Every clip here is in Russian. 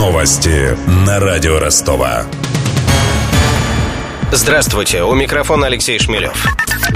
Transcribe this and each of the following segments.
Новости на радио Ростова. Здравствуйте, у микрофона Алексей Шмелев.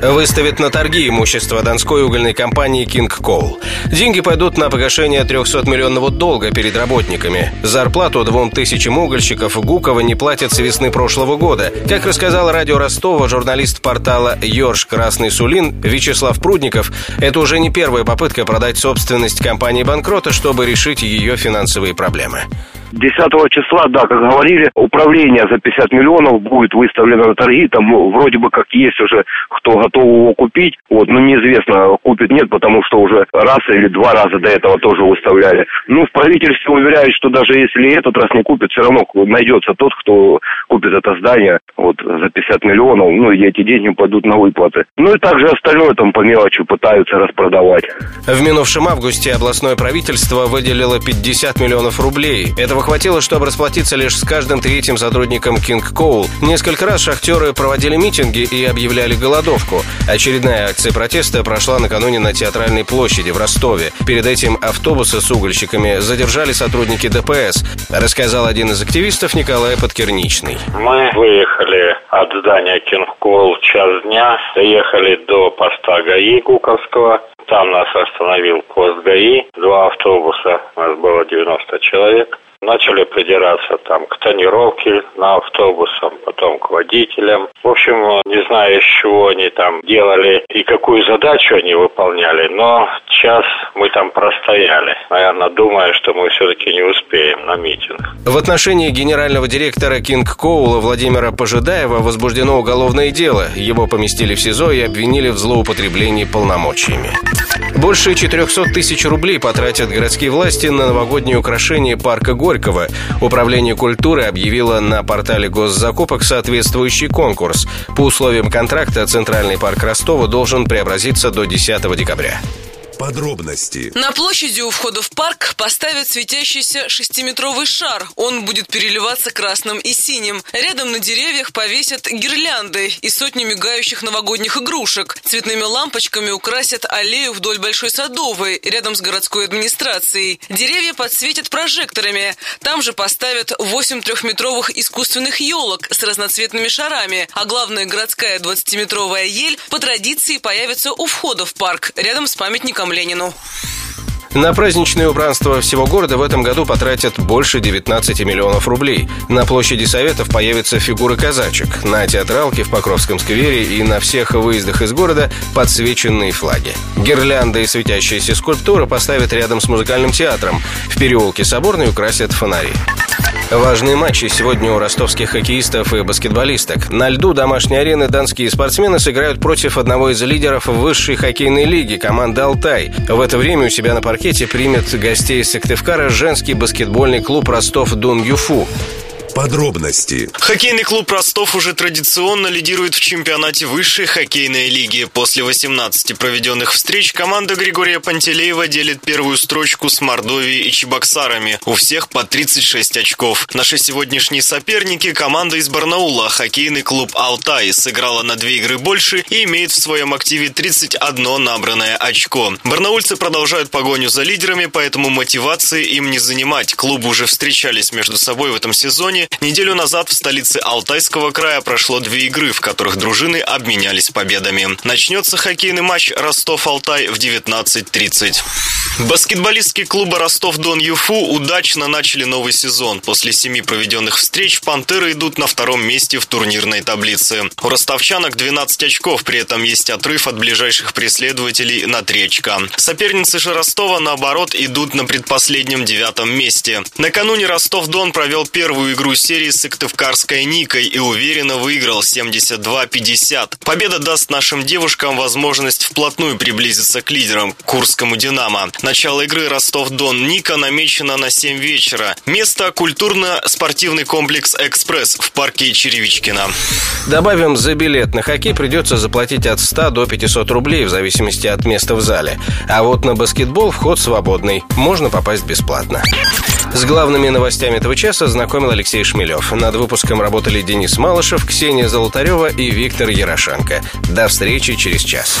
Выставит на торги имущество донской угольной компании King Coal. Деньги пойдут на погашение 300-миллионного долга перед работниками. Зарплату двум тысячам угольщиков Гукова не платят с весны прошлого года. Как рассказал радио Ростова журналист портала «Ёрш Красный Сулин» Вячеслав Прудников, это уже не первая попытка продать собственность компании банкрота, чтобы решить ее финансовые проблемы. 10 числа, да, как говорили, управление за 50 миллионов будет выставлено на торги. Там ну, вроде бы как есть уже кто готов его купить. Вот, но неизвестно, купит нет, потому что уже раз или два раза до этого тоже выставляли. Ну, в правительстве уверяют, что даже если этот раз не купит, все равно найдется тот, кто купит это здание вот за 50 миллионов. Ну, и эти деньги пойдут на выплаты. Ну и также остальное там по мелочи пытаются распродавать. В минувшем августе областное правительство выделило 50 миллионов рублей. Этого хватило, чтобы расплатиться лишь с каждым третьим сотрудником King Coal. Несколько раз шахтеры проводили митинги и объявляли голодовку. Очередная акция протеста прошла накануне на Театральной площади в Ростове. Перед этим автобусы с угольщиками задержали сотрудники ДПС, рассказал один из активистов Николай Подкерничный. Мы выехали от здания Coal час дня, доехали до поста ГАИ Гуковского. Там нас остановил пост ГАИ, два автобуса, у нас было 90 человек начали придираться там к тонировке на автобусам, потом к водителям. В общем, не знаю, из чего они там делали и какую задачу они выполняли, но час мы там простояли. Наверное, думая, что мы все-таки не успеем на митинг. В отношении генерального директора Кинг Коула Владимира Пожидаева возбуждено уголовное дело. Его поместили в СИЗО и обвинили в злоупотреблении полномочиями. Больше 400 тысяч рублей потратят городские власти на новогодние украшения парка Горького. Управление культуры объявило на портале госзакупок соответствующий конкурс. По условиям контракта Центральный парк Ростова должен преобразиться до 10 декабря. Подробности. На площади у входа в парк поставят светящийся шестиметровый шар. Он будет переливаться красным и синим. Рядом на деревьях повесят гирлянды и сотни мигающих новогодних игрушек. Цветными лампочками украсят аллею вдоль Большой Садовой, рядом с городской администрацией. Деревья подсветят прожекторами. Там же поставят 8 трехметровых искусственных елок с разноцветными шарами. А главная городская 20-метровая ель по традиции появится у входа в парк, рядом с памятником Иваном Ленину. На праздничное убранство всего города в этом году потратят больше 19 миллионов рублей. На площади Советов появятся фигуры казачек. На театралке в Покровском сквере и на всех выездах из города подсвеченные флаги. Гирлянды и светящиеся скульптуры поставят рядом с музыкальным театром. В переулке Соборной украсят фонари. Важные матчи сегодня у ростовских хоккеистов и баскетболисток. На льду домашней арены донские спортсмены сыграют против одного из лидеров высшей хоккейной лиги команды «Алтай». В это время у себя на паркете примет гостей из Сыктывкара женский баскетбольный клуб «Ростов-Дун-Юфу». Подробности. Хоккейный клуб Ростов уже традиционно лидирует в чемпионате высшей хоккейной лиги. После 18 проведенных встреч команда Григория Пантелеева делит первую строчку с Мордовией и Чебоксарами. У всех по 36 очков. Наши сегодняшние соперники – команда из Барнаула, хоккейный клуб «Алтай». Сыграла на две игры больше и имеет в своем активе 31 набранное очко. Барнаульцы продолжают погоню за лидерами, поэтому мотивации им не занимать. Клубы уже встречались между собой в этом сезоне неделю назад в столице Алтайского края прошло две игры, в которых дружины обменялись победами. Начнется хоккейный матч Ростов-Алтай в 19.30. Баскетболистки клуба Ростов-Дон-Юфу удачно начали новый сезон. После семи проведенных встреч «Пантеры» идут на втором месте в турнирной таблице. У ростовчанок 12 очков, при этом есть отрыв от ближайших преследователей на 3 очка. Соперницы же Ростова, наоборот, идут на предпоследнем девятом месте. Накануне Ростов-Дон провел первую игру серии с Сыктывкарской Никой и уверенно выиграл 72-50. Победа даст нашим девушкам возможность вплотную приблизиться к лидерам, Курскому «Динамо». Начало игры Ростов-Дон Ника намечено на 7 вечера. Место – культурно-спортивный комплекс «Экспресс» в парке Черевичкина. Добавим, за билет на хоккей придется заплатить от 100 до 500 рублей в зависимости от места в зале. А вот на баскетбол вход свободный. Можно попасть бесплатно. С главными новостями этого часа знакомил Алексей Шмелев. Над выпуском работали Денис Малышев, Ксения Золотарева и Виктор Ярошенко. До встречи через час.